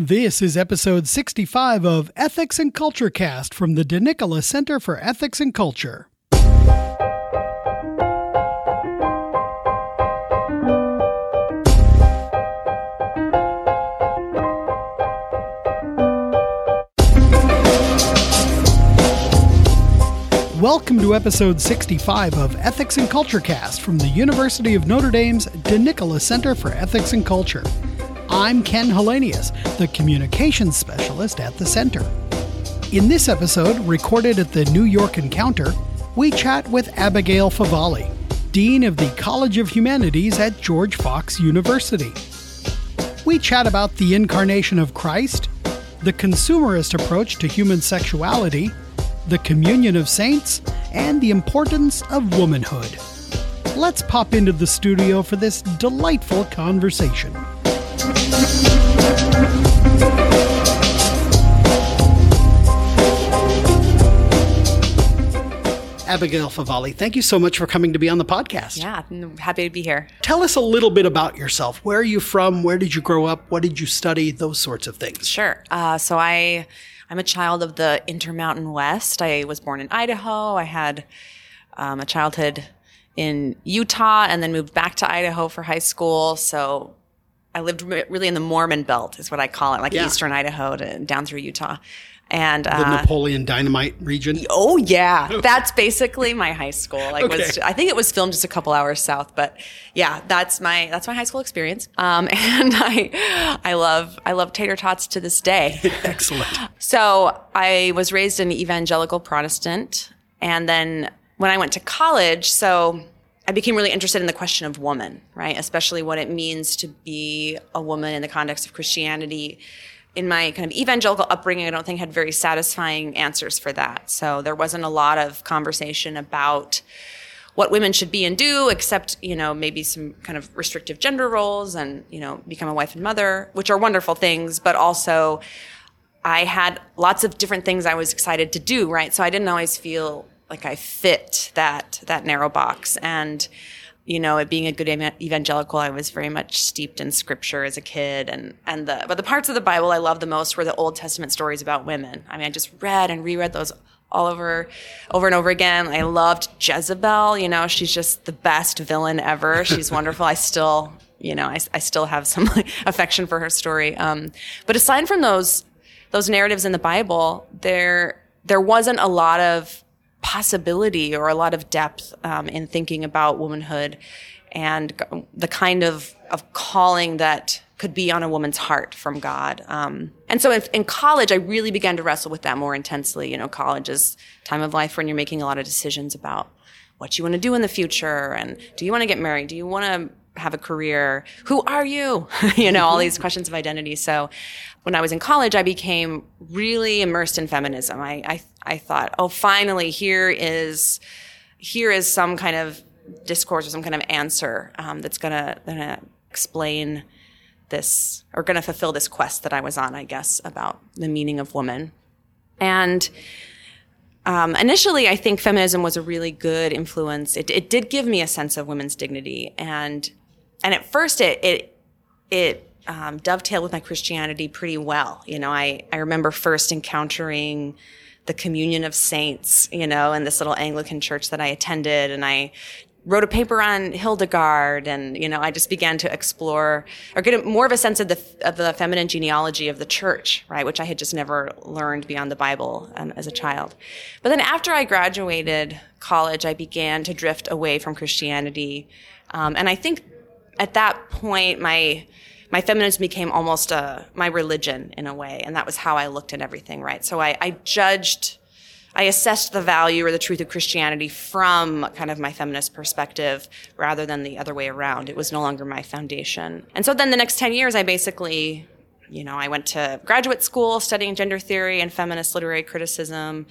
This is episode 65 of Ethics and Culture Cast from the DeNicola Center for Ethics and Culture. Welcome to episode 65 of Ethics and Culture Cast from the University of Notre Dame's DeNicola Center for Ethics and Culture. I'm Ken Hallenius, the communications specialist at the center. In this episode, recorded at the New York Encounter, we chat with Abigail Favale, Dean of the College of Humanities at George Fox University. We chat about the incarnation of Christ, the consumerist approach to human sexuality, the communion of saints, and the importance of womanhood. Let's pop into the studio for this delightful conversation. Abigail Favale, thank you so much for coming to be on the podcast. Yeah, I'm happy to be here. Tell us a little bit about yourself. Where are you from? Where did you grow up? What did you study? Those sorts of things. Sure. Uh, so I, I'm a child of the Intermountain West. I was born in Idaho. I had um, a childhood in Utah and then moved back to Idaho for high school. So I lived really in the Mormon Belt, is what I call it, like Yeah. eastern Idaho to down through Utah. And The uh, Napoleon Dynamite region. Oh yeah, that's basically my high school. Like, was Okay. I think it was filmed just a couple hours south, but yeah, that's my that's my high school experience. Um, and I I love I love tater tots to this day. Excellent. So I was raised an evangelical Protestant, and then when I went to college, so I became really interested in the question of woman, right? Especially what it means to be a woman in the context of Christianity. In my kind of evangelical upbringing, I don't think had very satisfying answers for that. So there wasn't a lot of conversation about what women should be and do, except, you know, maybe some kind of restrictive gender roles and, you know, become a wife and mother, which are wonderful things, but also I had lots of different things I was excited to do, right? So I didn't always feel like I fit that that narrow box. And you know, it being a good evangelical, I was very much steeped in scripture as a kid, and and the but the parts of the Bible I loved the most were the Old Testament stories about women. I mean, I just read and reread those all over over and over again. I loved Jezebel. You know, she's just the best villain ever. She's wonderful. I still, you know, I, I still have some affection for her story. Um, but aside from those those narratives in the Bible, there there wasn't a lot of possibility or a lot of depth um, in thinking about womanhood and the kind of of calling that could be on a woman's heart from God. Um, and so in, in college, I really began to wrestle with that more intensely. You know, college is time of life when you're making a lot of decisions about what you want to do in the future and do you want to get married? Do you want to have a career? Who are you? you know, all these questions of identity. So when I was in college, I became really immersed in feminism. I, I, I thought, oh, finally, here is, here is some kind of discourse or some kind of answer um, that's gonna, gonna explain this or gonna fulfill this quest that I was on, I guess, about the meaning of woman. And um, initially, I think feminism was a really good influence. It, it did give me a sense of women's dignity, and and at first, it it it um, dovetailed with my Christianity pretty well. You know, I I remember first encountering the communion of saints, you know, in this little Anglican church that I attended, and I wrote a paper on Hildegard, and you know, I just began to explore or get a, more of a sense of the of the feminine genealogy of the church, right, which I had just never learned beyond the Bible um, as a child. But then after I graduated college, I began to drift away from Christianity, um, and I think at that point, my my feminism became almost a my religion in a way, and that was how I looked at everything, right? So I, I judged. I assessed the value or the truth of Christianity from kind of my feminist perspective rather than the other way around. It was no longer my foundation. And so then the next 10 years, I basically, you know, I went to graduate school studying gender theory and feminist literary criticism,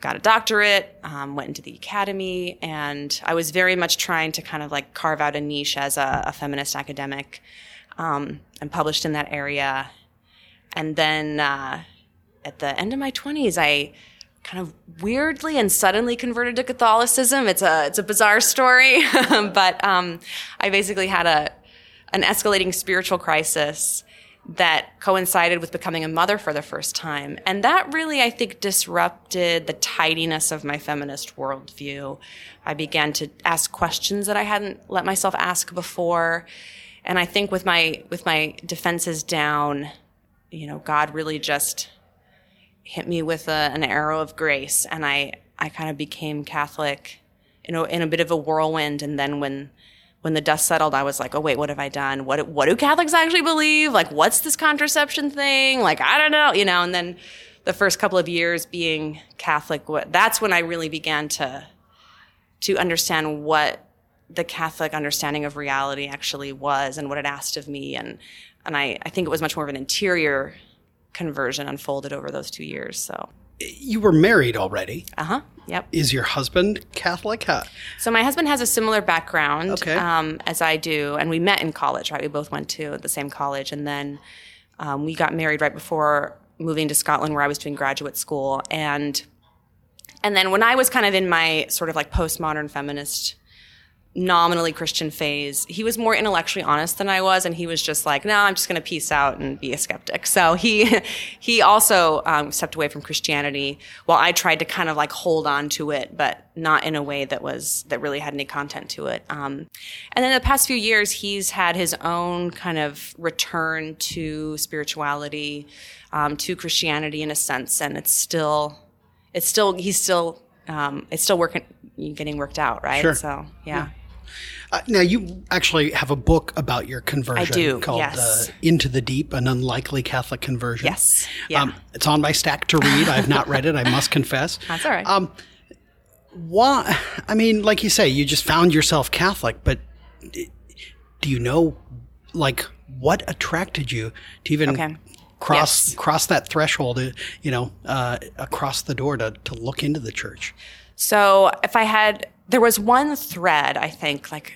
got a doctorate, um, went into the academy, and I was very much trying to kind of like carve out a niche as a, a feminist academic um, and published in that area. And then uh, at the end of my 20s, I kind of weirdly and suddenly converted to Catholicism. It's a it's a bizarre story, but um, I basically had a an escalating spiritual crisis that coincided with becoming a mother for the first time. And that really, I think, disrupted the tidiness of my feminist worldview. I began to ask questions that I hadn't let myself ask before. And I think with my, with my defenses down, you know, God really just hit me with a, an arrow of grace. And I, I kind of became Catholic, you know, in a bit of a whirlwind. And then when, when the dust settled, I was like, oh, wait, what have I done? What, what do Catholics actually believe? Like, what's this contraception thing? Like, I don't know, you know, and then the first couple of years being Catholic, that's when I really began to, to understand what the Catholic understanding of reality actually was and what it asked of me. And, and I, I think it was much more of an interior conversion unfolded over those two years. So you were married already. Uh huh. Yep. Is your husband Catholic? How? So my husband has a similar background Okay. um, as I do, and we met in college. Right, we both went to the same college, and then um, we got married right before moving to Scotland, where I was doing graduate school, and and then when I was kind of in my sort of like postmodern feminist nominally Christian phase, he was more intellectually honest than I was, and he was just like, "No, I'm just going to peace out and be a skeptic." So he he also um, stepped away from Christianity, while I tried to kind of like hold on to it, but not in a way that was that really had any content to it. Um, and then the past few years, he's had his own kind of return to spirituality, um, to Christianity in a sense, and it's still it's still he's still um, it's still working getting worked out, right? Sure. So yeah. Uh, now you actually have a book about your conversion. I do, called yes. uh, "Into the Deep: An Unlikely Catholic Conversion." Yes. Yeah. Um, it's on my stack to read. I have not read it. I must confess. That's all right. Um, why? I mean, like you say, you just found yourself Catholic, but do you know, like, what attracted you to even Okay. Cross Yes. cross that threshold? You know, uh, across the door to to look into the church. So if I had, there was one thread, I think, like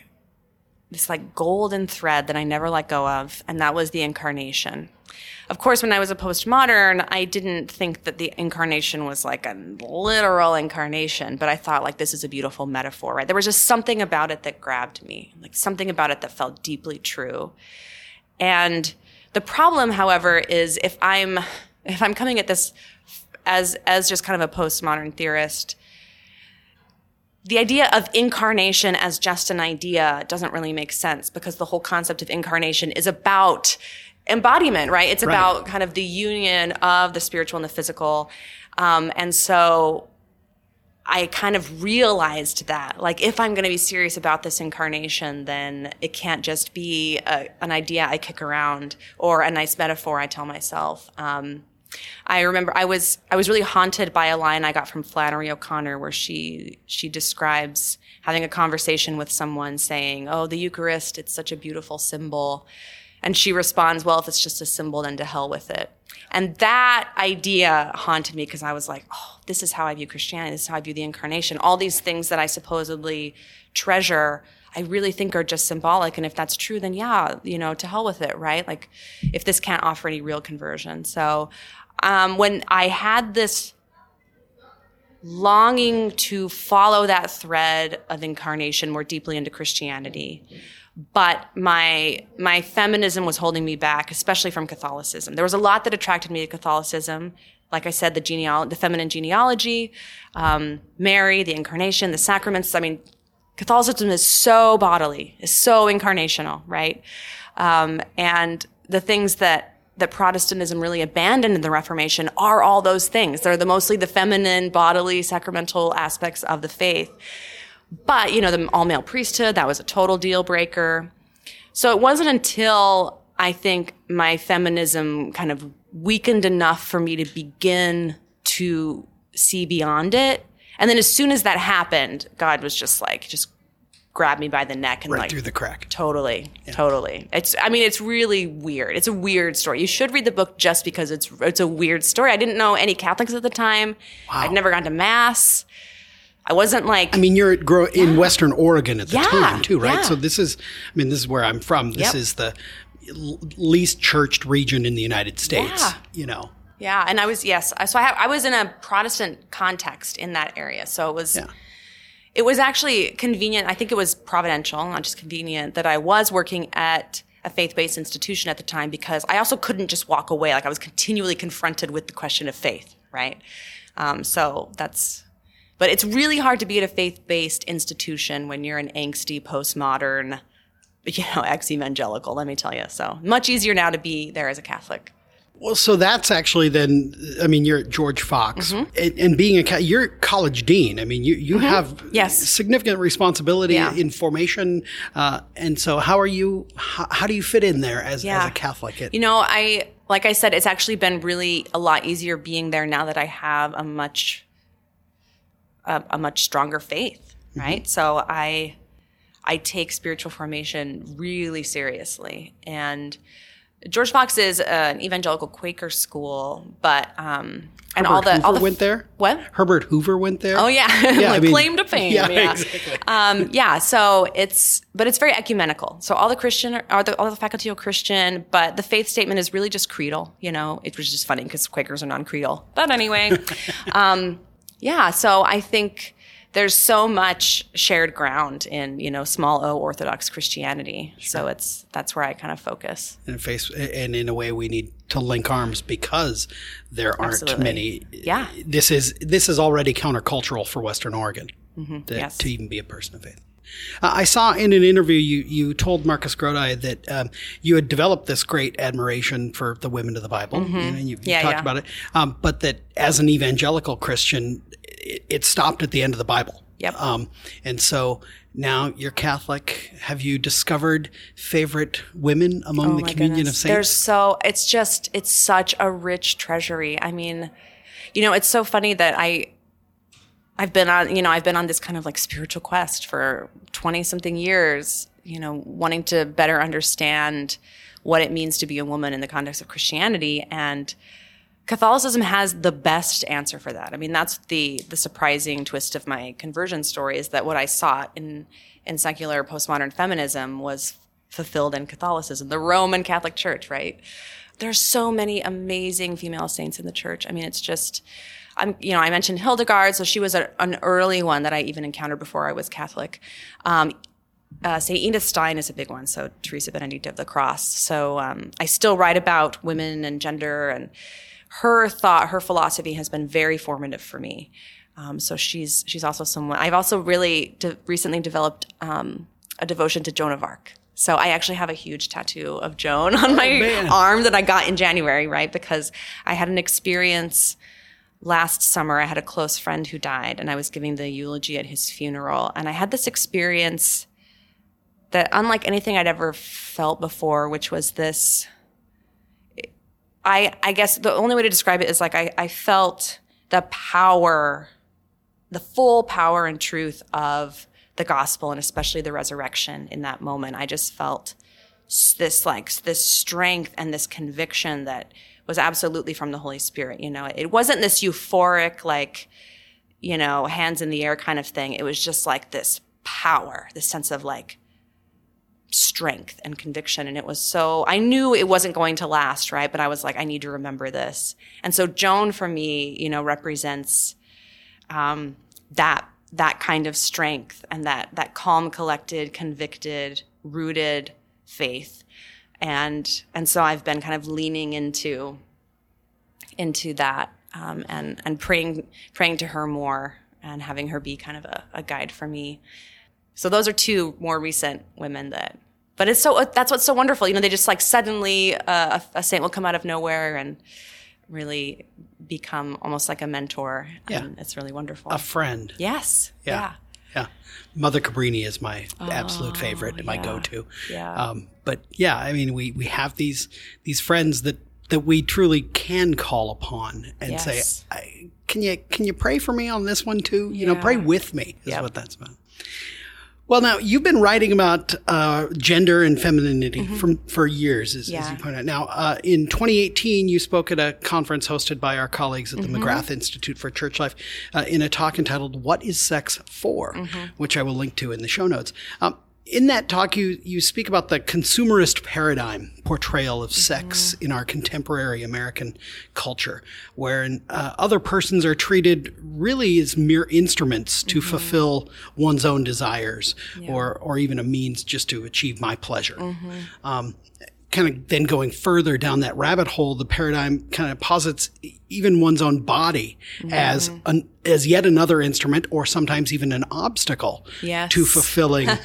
this like golden thread that I never let go of, and that was the incarnation. Of course, when I was a postmodern, I didn't think that the incarnation was like a literal incarnation, but I thought like this is a beautiful metaphor, right? There was just something about it that grabbed me, like something about it that felt deeply true. And the problem, however, is if I'm if I'm coming at this as as just kind of a postmodern theorist, the idea of incarnation as just an idea doesn't really make sense because the whole concept of incarnation is about embodiment, right? It's Right. about kind of the union of the spiritual and the physical. Um, and so I kind of realized that, like, if I'm going to be serious about this incarnation, then it can't just be a, an idea I kick around or a nice metaphor I tell myself. Um, I remember I was I was really haunted by a line I got from Flannery O'Connor where she she describes having a conversation with someone saying, "Oh, the Eucharist, it's such a beautiful symbol." And she responds, "Well, if it's just a symbol, then to hell with it." And that idea haunted me because I was like, "Oh, this is how I view Christianity. This is how I view the incarnation. All these things that I supposedly treasure, I really think are just symbolic. And if that's true, then yeah, you know, to hell with it, right? Like, if this can't offer any real conversion. So, um, when I had this longing to follow that thread of incarnation more deeply into Christianity, but my my feminism was holding me back, especially from Catholicism. There was a lot that attracted me to Catholicism. Like I said, the genealogy, the feminine genealogy, um, Mary, the incarnation, the sacraments. I mean, Catholicism is so bodily, is so incarnational, right? Um, and the things that that Protestantism really abandoned in the Reformation are all those things. They're the mostly the feminine, bodily, sacramental aspects of the faith. But you know, the all male priesthood that was a total deal breaker. So it wasn't until I think my feminism kind of weakened enough for me to begin to see beyond it. And then as soon as that happened, God was just like, just grab me by the neck and Right like, through the crack. Totally, totally. It's. I mean, it's really weird. It's a weird story. You should read the book just because it's it's a weird story. I didn't know any Catholics at the time. I'd never gone to mass. I wasn't like. I mean, you're grow in Western Oregon at the Yeah, time too, right? yeah. So this is, I mean, this is where I'm from. This Yep. is the least churched region in the United States. Yeah. You know, yeah, and I was yes. So I have, I was in a Protestant context in that area, so it was. Yeah. It was actually convenient. I think it was providential, not just convenient, that I was working at a faith-based institution at the time because I also couldn't just walk away. Like I was continually confronted with the question of faith, right? Um, so that's, but it's really hard to be at a faith-based institution when you're an angsty postmodern, you know, ex-evangelical. Let me tell you. So much easier now to be there as a Catholic. Well, so that's actually then. I mean, you're at George Fox, Mm-hmm. and, and being a you're college dean. I mean, you you have Yes. significant responsibility Yeah. in formation, uh, and so how are you? How, how do you fit in there as, as a Catholic? At, You know, I like I said, it's actually been really a lot easier being there now that I have a much a, a much stronger faith, right? So I I take spiritual formation really seriously, and George Fox is an evangelical Quaker school, but um, and all the Hoover all the went there. What? Herbert Hoover went there. Oh yeah, Yeah, I like mean- claim to fame. Yeah, Yeah, exactly. Um, yeah. So it's, but it's very ecumenical. So all the Christian, are, all the all the faculty are Christian, but the faith statement is really just creedal. You know, it was just funny because Quakers are non-creedal. But anyway, um, yeah. So I think there's so much shared ground in you know small O Orthodox Christianity. So it's that's where I kind of focus. and face and in a way we need to link arms because there aren't Absolutely. many Yeah. this is this is already countercultural for western oregon Mm-hmm. Yes. to even be a person of faith uh, I saw in an interview you you told Marcus Grodi that um, you had developed this great admiration for the women of the Bible, you know, and you, you Mm-hmm. Yeah, talked yeah. about it, um, but that as an evangelical Christian, it, it stopped at the end of the Bible. Yep. Um, and so now you're Catholic. Have you discovered favorite women among the Oh my communion goodness. of saints? There's so it's just it's such a rich treasury. I mean, you know, it's so funny that I I've been on, you know, I've been on this kind of like spiritual quest for 20 something years, you know, wanting to better understand what it means to be a woman in the context of Christianity and Catholicism has the best answer for that. I mean, that's the the surprising twist of my conversion story is that what I sought in in secular postmodern feminism was fulfilled in Catholicism, the Roman Catholic Church, right? There's so many amazing female saints in the church. I mean, it's just I'm, you know, I mentioned Hildegard, so she was a, an early one that I even encountered before I was Catholic. Um, uh, St. Edith Stein is a big one, so Teresa Benedicta of the Cross. So um, I still write about women and gender, and her thought, her philosophy has been very formative for me. Um, so she's she's also someone I've also really de- recently developed um, a devotion to Joan of Arc. So I actually have a huge tattoo of Joan on my man. arm that I got in January, right? Because I had an experience last summer i had a close friend who died and i was giving the eulogy at his funeral. And i had this experience that unlike anything i'd ever felt before which was this i i guess the only way to describe it is like i, I felt the power the full power and truth of the gospel and especially the resurrection in that moment. I just felt this like this strength and this conviction that was absolutely from the holy spirit you know? It wasn't this euphoric like you know hands in the air kind of thing. It was just like this power this sense of like strength and conviction. And it was so i knew it wasn't going to last right? But i was like i need to remember this. And so joan for me you know represents um, that that kind of strength and that that calm collected convicted rooted faith and and so i've been kind of leaning into into that um, and and praying praying to her more and having her be kind of a, a guide for me so those are two more recent women that but it's so that's what's so wonderful you know they just like suddenly uh, a, a saint will come out of nowhere and really become almost like a mentor Yeah. and it's really wonderful a friend. yes Yeah. yeah Yeah. Mother Cabrini is my absolute favorite, my Oh, yeah. go-to. Yeah. Um, but yeah, I mean, we, we have these, these friends that, that we truly can call upon and Yes. say, I, can you, can you pray for me on this one too? You know, pray with me is Yep. what that's about. Well, now you've been writing about uh, gender and femininity from for years, as, as Mm-hmm. You point out. Now, uh, in 2018, you spoke at a conference hosted by our colleagues at the Mm-hmm. McGrath Institute for Church Life uh, in a talk entitled "What Is Sex For," Mm-hmm. which I will link to in the show notes. Um, in that talk, you, you speak about the consumerist paradigm portrayal of sex mm-hmm. in our contemporary American culture, wherein uh, other persons are treated really as mere instruments to mm-hmm. fulfill one's own desires yeah. or, or even a means just to achieve my pleasure. Mm-hmm. Um, kind of then going further down that rabbit hole, the paradigm kind of posits even one's own body mm-hmm. as an, as yet another instrument, or sometimes even an obstacle yes. to fulfilling uh,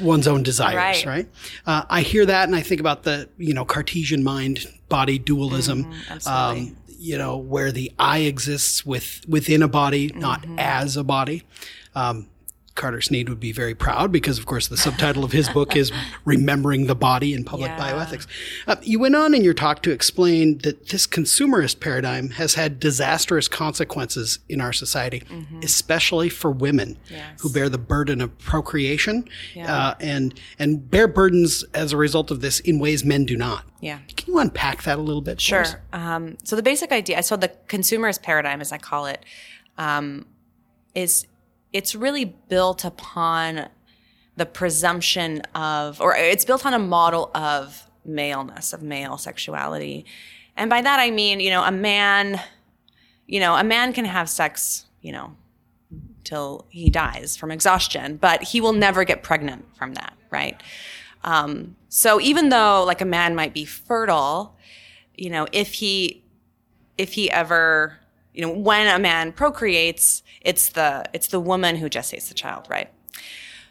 one's own desires. Right. right? Uh, I hear that, and I think about the you know Cartesian mind body dualism. Mm, um, you know where the I exists with within a body, not mm-hmm. as a body. Um, Carter Snead would be very proud because, of course, the subtitle of his book is Remembering the Body in Public yeah. Bioethics. Uh, you went on in your talk to explain that this consumerist paradigm has had disastrous consequences in our society, mm-hmm. especially for women yes. who bear the burden of procreation yeah. uh, and, and bear burdens as a result of this in ways men do not. Yeah. Can you unpack that a little bit? Sure. Um, so, the basic idea, so the consumerist paradigm, as I call it, um, is it's really built upon the presumption of, or it's built on a model of maleness, of male sexuality. And by that I mean, you know, a man, you know, a man can have sex, you know, till he dies from exhaustion, but he will never get pregnant from that, right? Um, so even though like a man might be fertile, you know, if he, if he ever, you know, when a man procreates, it's the it's the woman who gestates the child, right?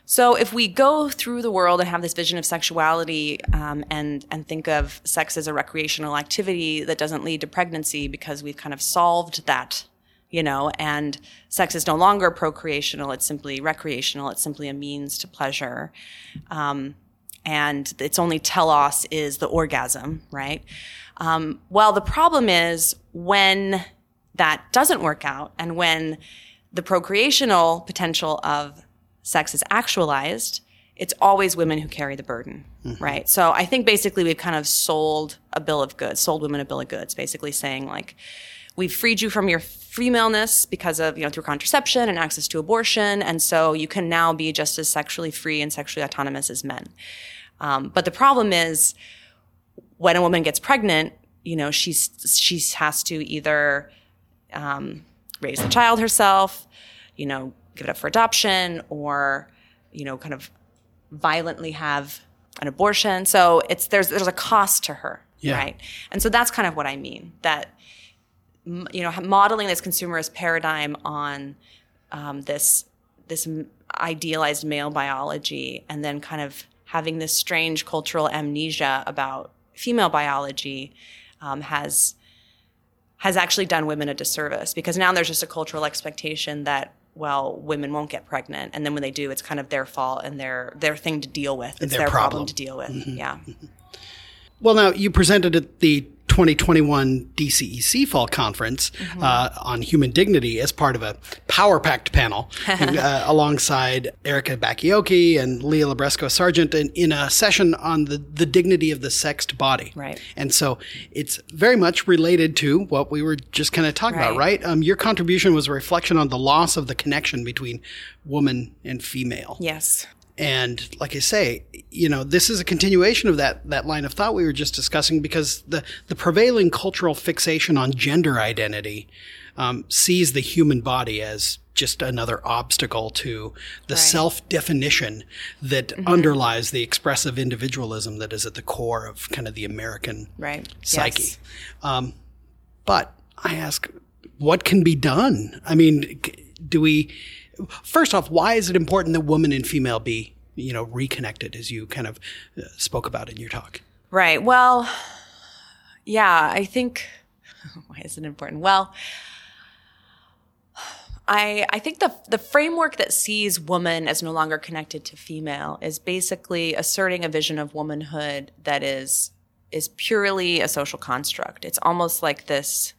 So if we go through the world and have this vision of sexuality um, and and think of sex as a recreational activity that doesn't lead to pregnancy because we've kind of solved that, you know, and sex is no longer procreational; it's simply recreational. It's simply a means to pleasure, um, and its only telos is the orgasm, right? Um, well, the problem is when that doesn't work out, and when the procreational potential of sex is actualized, it's always women who carry the burden, mm-hmm. right? So I think basically we've kind of sold a bill of goods, sold women a bill of goods, basically saying like, we've freed you from your femaleness because of, you know, through contraception and access to abortion. And so you can now be just as sexually free and sexually autonomous as men. Um, but the problem is when a woman gets pregnant, you know, she's, she has to either, um, raise the child herself, you know, give it up for adoption or, you know, kind of violently have an abortion. So it's there's there's a cost to her, yeah. right? And so that's kind of what I mean that you know modeling this consumerist paradigm on um, this this idealized male biology and then kind of having this strange cultural amnesia about female biology um, has has actually done women a disservice because now there's just a cultural expectation that well women won't get pregnant and then when they do it's kind of their fault and their their thing to deal with it's their, their problem. problem. to deal with mm-hmm. yeah well now you presented at the 2021 DCEC Fall Conference mm-hmm. uh, on human dignity as part of a power packed panel uh, alongside Erika Bachiochi and Leah Libresco Sargeant in, in a session on the, the dignity of the sexed body. Right. And so it's very much related to what we were just kind of talking right. about, right? Um, your contribution was a reflection on the loss of the connection between woman and female. Yes. And like I say, you know, this is a continuation of that that line of thought we were just discussing because the the prevailing cultural fixation on gender identity um, sees the human body as just another obstacle to the right. self definition that mm-hmm. underlies the expressive individualism that is at the core of kind of the American right. psyche. Yes. Um, but I ask, what can be done? I mean, do we? First off, why is it important that woman and female be, you know, reconnected as you kind of uh, spoke about in your talk? Right. Well, yeah, I think why is it important? Well, I I think the the framework that sees woman as no longer connected to female is basically asserting a vision of womanhood that is is purely a social construct. It's almost like this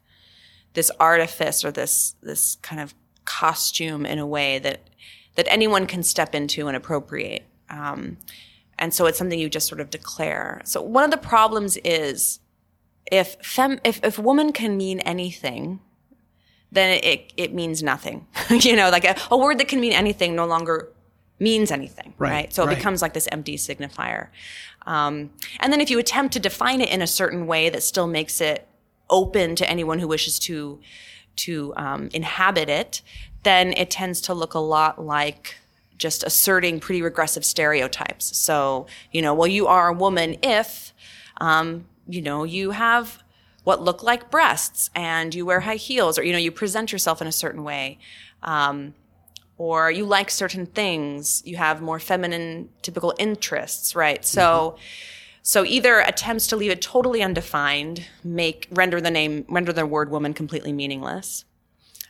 this artifice or this this kind of costume in a way that that anyone can step into and appropriate. Um, and so it's something you just sort of declare. So one of the problems is if fem if if woman can mean anything, then it it means nothing. you know, like a, a, word that can mean anything no longer means anything, Right, right? So it right. becomes like this empty signifier. Um, and then if you attempt to define it in a certain way that still makes it open to anyone who wishes to to um, inhabit it, then it tends to look a lot like just asserting pretty regressive stereotypes. So you know, well, you are a woman if um, you know you have what look like breasts and you wear high heels, or you know, you present yourself in a certain way. Um, or you like certain things, you have more feminine typical interests, right? So, so either attempts to leave it totally undefined, make render the name render the word woman completely meaningless,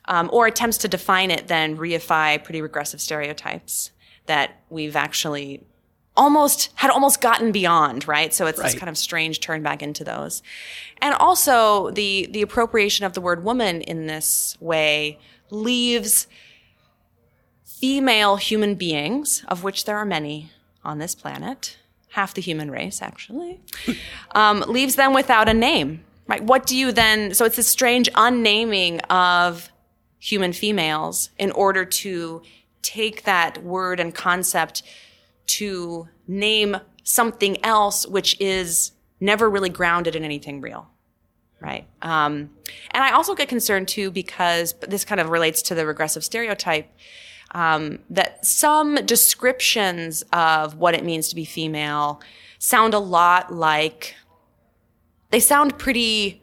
um, or attempts to define it then reify pretty regressive stereotypes that we've actually almost had almost gotten beyond, right? So it's this kind of strange turn back into those. And also the the appropriation of the word woman in this way leaves female human beings, of which there are many on this planet, half the human race actually, um, leaves them without a name, right? What do you then, so it's this strange unnaming of human females in order to take that word and concept to name something else which is never really grounded in anything real right um, and i also get concerned too because this kind of relates to the regressive stereotype um, that some descriptions of what it means to be female sound a lot like they sound pretty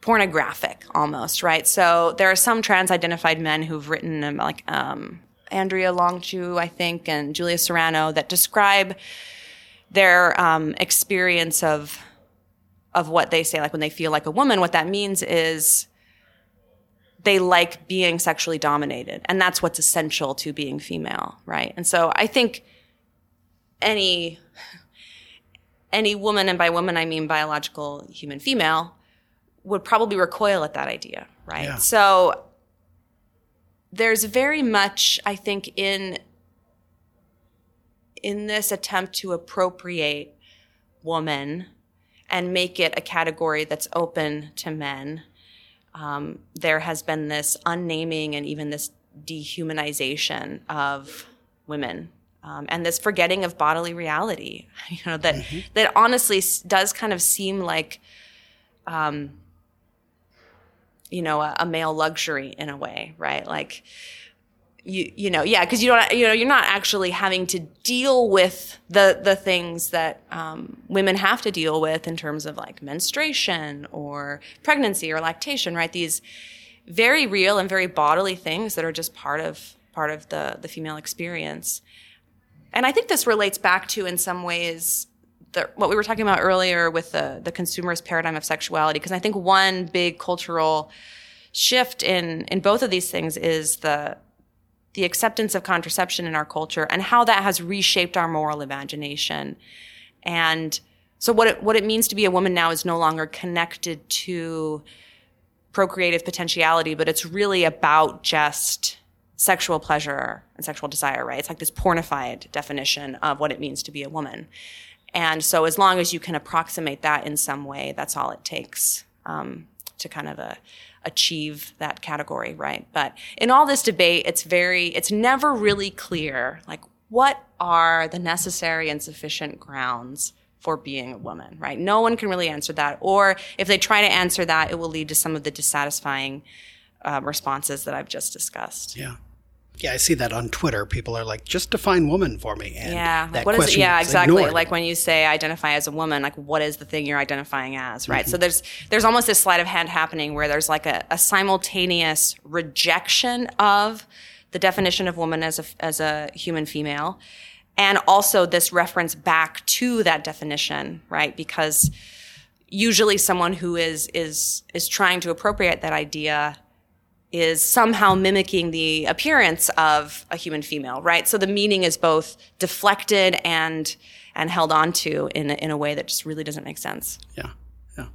pornographic almost, right? So there are some trans identified men who've written um, like um, Andrea Long Chu, I think, and Julia Serano that describe their um, experience of of what they say, like when they feel like a woman. What that means is they like being sexually dominated, and that's what's essential to being female, right? And so I think any any woman, and by woman I mean biological human female, would probably recoil at that idea, right? Yeah. So there's very much, I think, in in this attempt to appropriate woman and make it a category that's open to men. Um, there has been this unnaming and even this dehumanization of women um, and this forgetting of bodily reality you know that that honestly does kind of seem like um, you know a, a male luxury in a way right? Like you you know yeah because you don't you know you're not actually having to deal with the the things that um, women have to deal with in terms of like menstruation or pregnancy or lactation right these very real and very bodily things that are just part of part of the the female experience and I think this relates back to, in some ways, the, what we were talking about earlier with the, the consumerist paradigm of sexuality. Because I think one big cultural shift in, in both of these things is the, the acceptance of contraception in our culture and how that has reshaped our moral imagination. And so what it, what it means to be a woman now is no longer connected to procreative potentiality, but it's really about just sexual pleasure and sexual desire, right? It's like this pornified definition of what it means to be a woman. And so as long as you can approximate that in some way, that's all it takes um, to kind of uh, achieve that category, right? But in all this debate, it's very, it's never really clear, like, what are the necessary and sufficient grounds for being a woman, right? No one can really answer that. Or if they try to answer that, it will lead to some of the dissatisfying um, responses that I've just discussed. Yeah. Yeah, I see that on Twitter. People are like, just define woman for me. And Yeah, that what is yeah exactly ignored. like when you say identify as a woman, like what is the thing you're identifying as, right? Mm-hmm. So there's there's almost this sleight of hand happening where there's like a, a simultaneous rejection of the definition of woman as a as a human female, and also this reference back to that definition, right? Because usually someone who is is is trying to appropriate that idea is somehow mimicking the appearance of a human female, right? So the meaning is both deflected and and held onto in a, in a way that just really doesn't make sense. Yeah, yeah.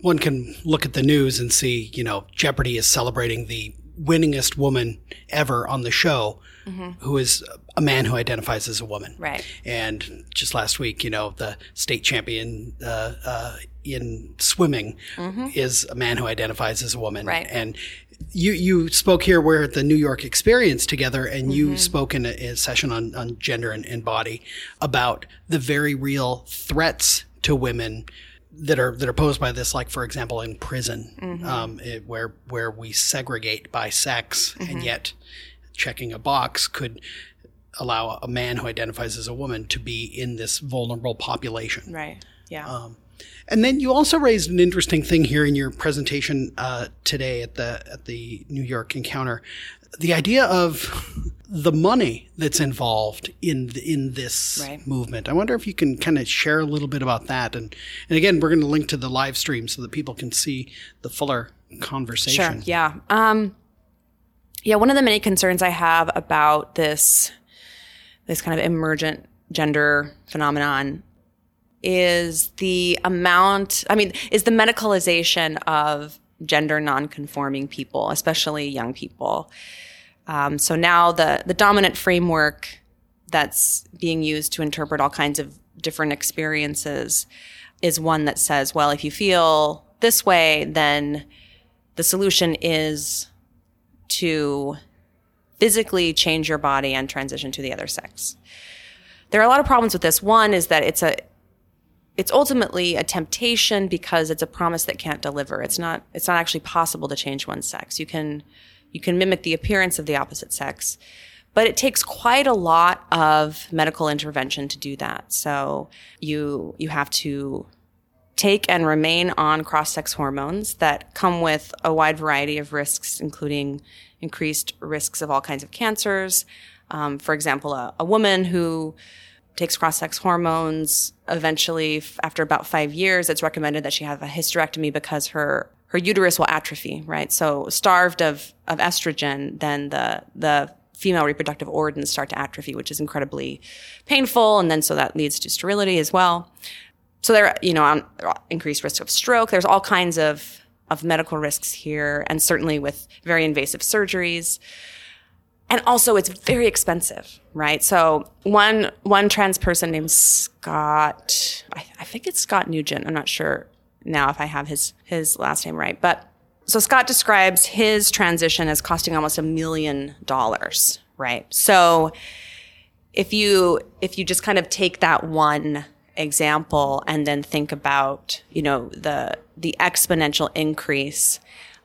One can look at the news and see, you know, Jeopardy is celebrating the winningest woman ever on the show, mm-hmm. who is a man who identifies as a woman. Mm-hmm. Right. And just last week, you know, the state champion uh, uh, in swimming is a man who identifies as a woman. Mm-hmm. Right. And you you spoke here. We're at the New York Experience together, and you mm-hmm. spoke in a, a, session on on gender and, and body about the very real threats to women that are that are posed by this, like for example, in prison, mm-hmm. um, it, where where we segregate by sex, mm-hmm. and yet checking a box could allow a man who identifies as a woman to be in this vulnerable population. Right. Yeah. Um, and then you also raised an interesting thing here in your presentation uh, today at the at the New York encounter, the idea of the money that's involved in the, in this right. movement. I wonder if you can kind of share a little bit about that. And and again, we're going to link to the live stream so that people can see the fuller conversation. Sure. Yeah. Um, yeah. One of the many concerns I have about this this kind of emergent gender phenomenon is the amount, I mean, is the medicalization of gender nonconforming people, especially young people. Um, so now the, the dominant framework that's being used to interpret all kinds of different experiences is one that says, well, if you feel this way, then the solution is to physically change your body and transition to the other sex. There are a lot of problems with this. One is that it's a it's ultimately a temptation because it's a promise that can't deliver. It's not it's not actually possible to change one's sex. You can you can mimic the appearance of the opposite sex, but it takes quite a lot of medical intervention to do that. So you you have to take and remain on cross-sex hormones that come with a wide variety of risks, including increased risks of all kinds of cancers. Um, for example, a, a woman who takes cross-sex hormones. Eventually, after about five years, it's recommended that she have a hysterectomy because her her uterus will atrophy. Right, so starved of of estrogen, then the the female reproductive organs start to atrophy, which is incredibly painful, and then so that leads to sterility as well. So there, you know, increased risk of stroke. There's all kinds of of medical risks here, and certainly with very invasive surgeries and also it's very expensive, right? So one one trans person named Scott, I, I, think it's Scott Newgent. I'm not sure now if I have his his last name right, but so Scott describes his transition as costing almost a million dollars, right? So if you if you just kind of take that one example and then think about you know the the exponential increase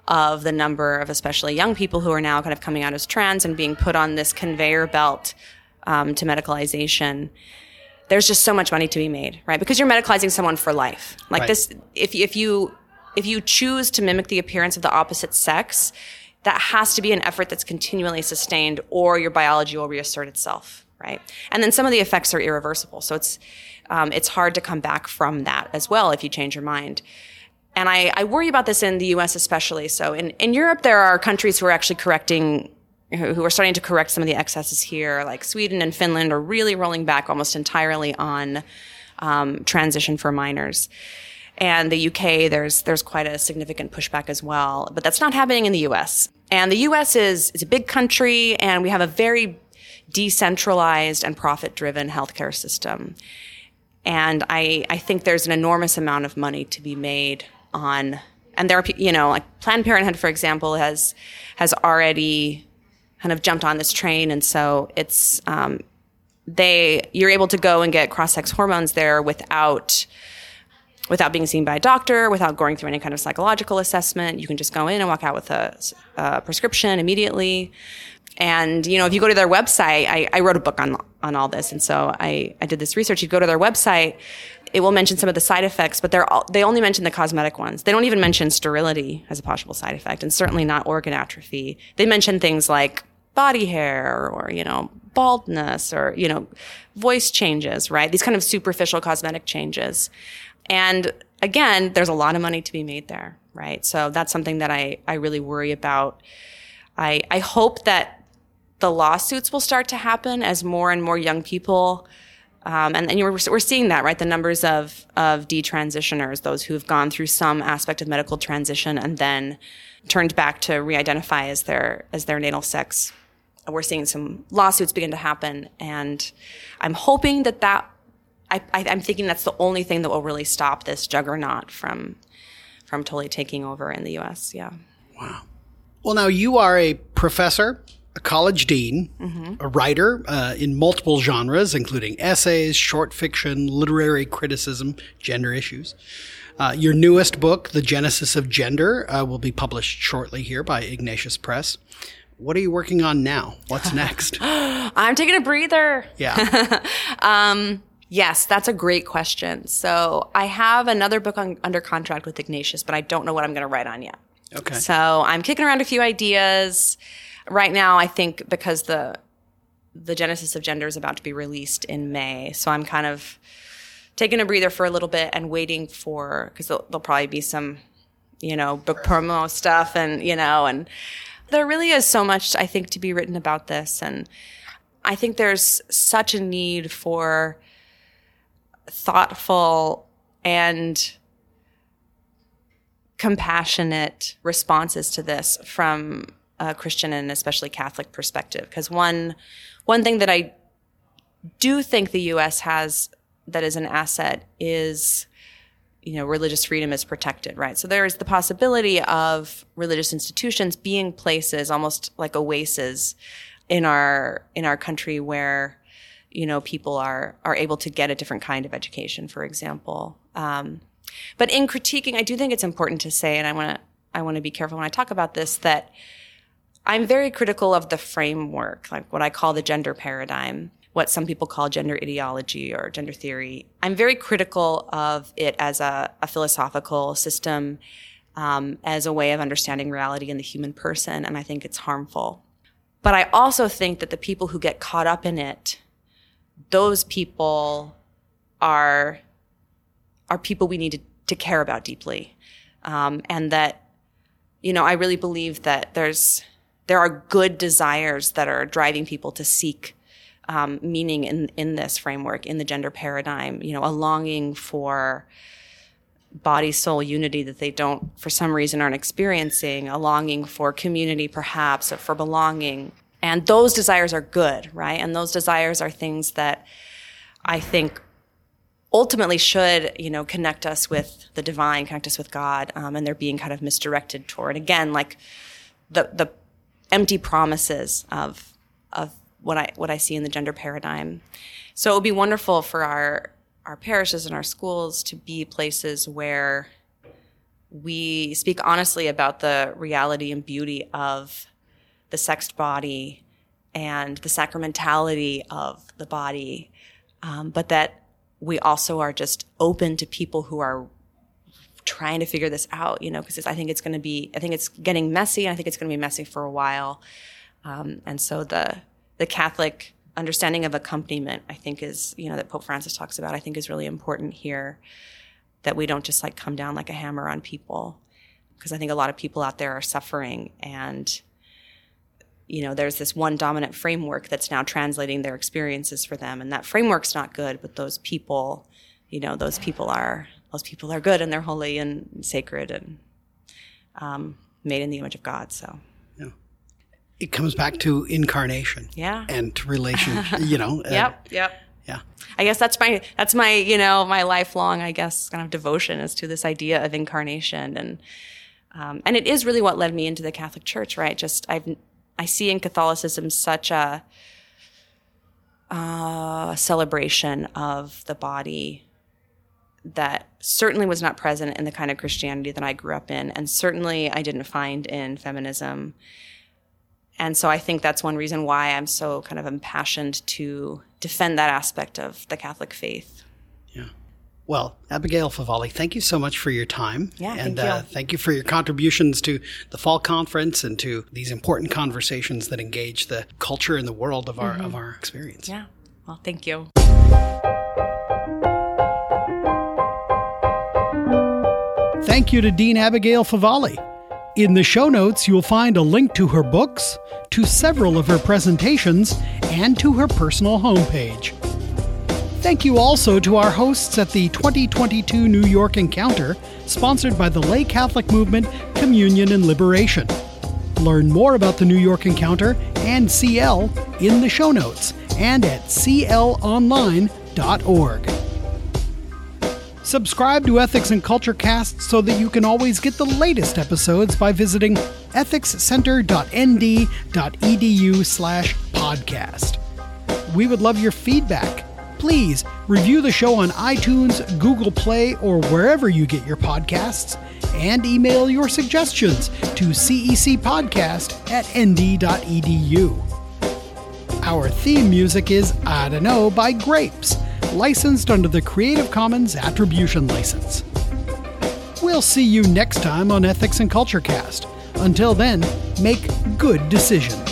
of the number of especially young people who are now kind of coming out as trans and being put on this conveyor belt um, to medicalization. There's just so much money to be made right? Because you're medicalizing someone for life. Like right. this if, if you if you choose to mimic the appearance of the opposite sex that has to be an effort that's continually sustained or your biology will reassert itself right? And then some of the effects are irreversible. So it's um, it's hard to come back from that as well if you change your mind and I, I worry about this in the US especially. So in, in Europe, there are countries who are actually correcting who are starting to correct some of the excesses here, like Sweden and Finland are really rolling back almost entirely on um, transition for minors. And the UK, there's there's quite a significant pushback as well, but that's not happening in the US. And the US is is a big country, and we have a very decentralized and profit-driven healthcare system. And I, I think there's an enormous amount of money to be made on and there are you know like planned parenthood for example has has already kind of jumped on this train. And so it's um, they you're able to go and get cross-sex hormones there without without being seen by a doctor without going through any kind of psychological assessment. You can just go in and walk out with a, a prescription immediately and you know if you go to their website I, I wrote a book on on all this and so I, I did this research you go to their website it will mention some of the side effects, but they're all, they only mention the cosmetic ones. They don't even mention sterility as a possible side effect, and certainly not organ atrophy. They mention things like body hair or, you know, baldness or, you know, voice changes, right? These kind of superficial cosmetic changes. And again, there's a lot of money to be made there, right? So that's something that I, I really worry about. I, I hope that the lawsuits will start to happen as more and more young people um, and, and we're, we're seeing that, right? The numbers of, of detransitioners, those who have gone through some aspect of medical transition and then turned back to re-identify as their, as their natal sex. We're seeing some lawsuits begin to happen. And I'm hoping that that, I, I, I'm thinking that's the only thing that will really stop this juggernaut from, from totally taking over in the U.S. Yeah. Wow. Well, now you are a professor, a college dean, mm-hmm. a writer uh, in multiple genres, including essays, short fiction, literary criticism, gender issues. Uh, your newest book, The Genesis of Gender, uh, will be published shortly here by Ignatius Press. What are you working on now? What's next? I'm taking a breather. Yeah. um, yes, that's a great question. So I have another book on, under contract with Ignatius, but I don't know what I'm going to write on yet. Okay. So I'm kicking around a few ideas. Right now, I think because the the Genesis of Gender is about to be released in May, so I'm kind of taking a breather for a little bit and waiting for because there'll, there'll probably be some, you know, book promo stuff and you know, and there really is so much I think to be written about this, and I think there's such a need for thoughtful and compassionate responses to this from a Christian and especially Catholic perspective. Because one one thing that I do think the U.S. has that is an asset is you know religious freedom is protected right so there is the possibility of religious institutions being places almost like oases in our in our country where you know people are are able to get a different kind of education for example um, but in critiquing i do think it's important to say and i want to i want to be careful when i talk about this that i'm very critical of the framework like what i call the gender paradigm what some people call gender ideology or gender theory. I'm very critical of it as a, a philosophical system, um, as a way of understanding reality in the human person, and I think it's harmful. But I also think that the people who get caught up in it, those people are are people we need to, to care about deeply, um, and that you know I really believe that there's there are good desires that are driving people to seek um, meaning in in this framework in the gender paradigm. You know, a longing for body soul unity that they don't for some reason aren't experiencing a longing for community perhaps or for belonging and those desires are good right and those desires are things that i think ultimately should you know connect us with the divine connect us with god um, and they're being kind of misdirected toward again like the the empty promises of of what I what I see in the gender paradigm. So it would be wonderful for our our parishes and our schools to be places where we speak honestly about the reality and beauty of the sexed body and the sacramentality of the body, um, but that we also are just open to people who are trying to figure this out, you know, because I think it's going to be, I think it's getting messy, and I think it's going to be messy for a while. Um, and so the the Catholic understanding of accompaniment, I think is, you know, that Pope Francis talks about, I think is really important here that we don't just like come down like a hammer on people. Because I think a lot of people out there are suffering and, you know, there's this one dominant framework that's now translating their experiences for them. And that framework's not good, but those people, you know, those people are, those people are good and they're holy and sacred and um, made in the image of God. So it comes back to incarnation. Yeah. And to relation, you know. yep. Yep. Yeah. I guess that's my that's my you know my lifelong I guess kind of devotion is to this idea of incarnation and um, and it is really what led me into the Catholic Church right just I've I see in Catholicism such a uh, celebration of the body that certainly was not present in the kind of Christianity that I grew up in and certainly I didn't find in feminism and so I think that's one reason why I'm so kind of impassioned to defend that aspect of the Catholic faith. Yeah. Well, Abigail Favale, thank you so much for your time. Yeah, and thank you. Uh, thank you for your contributions to the fall conference and to these important conversations that engage the culture and the world of our mm-hmm. of our experience. Yeah. Well, thank you. Thank you to Dean Abigail Favale. In the show notes, you'll find a link to her books, to several of her presentations, and to her personal homepage. Thank you also to our hosts at the 2022 New York Encounter, sponsored by the lay Catholic movement Communion and Liberation. Learn more about the New York Encounter and CL in the show notes and at clonline.org. Subscribe to Ethics and Culture Cast so that you can always get the latest episodes by visiting ethicscenter.nd.edu slash podcast. We would love your feedback. Please review the show on iTunes, Google Play, or wherever you get your podcasts, and email your suggestions to cecpodcast at nd.edu. Our theme music is I Don't Know by Grapes, licensed under the Creative Commons Attribution License. We'll see you next time on Ethics and Culture Cast. Until then, make good decisions.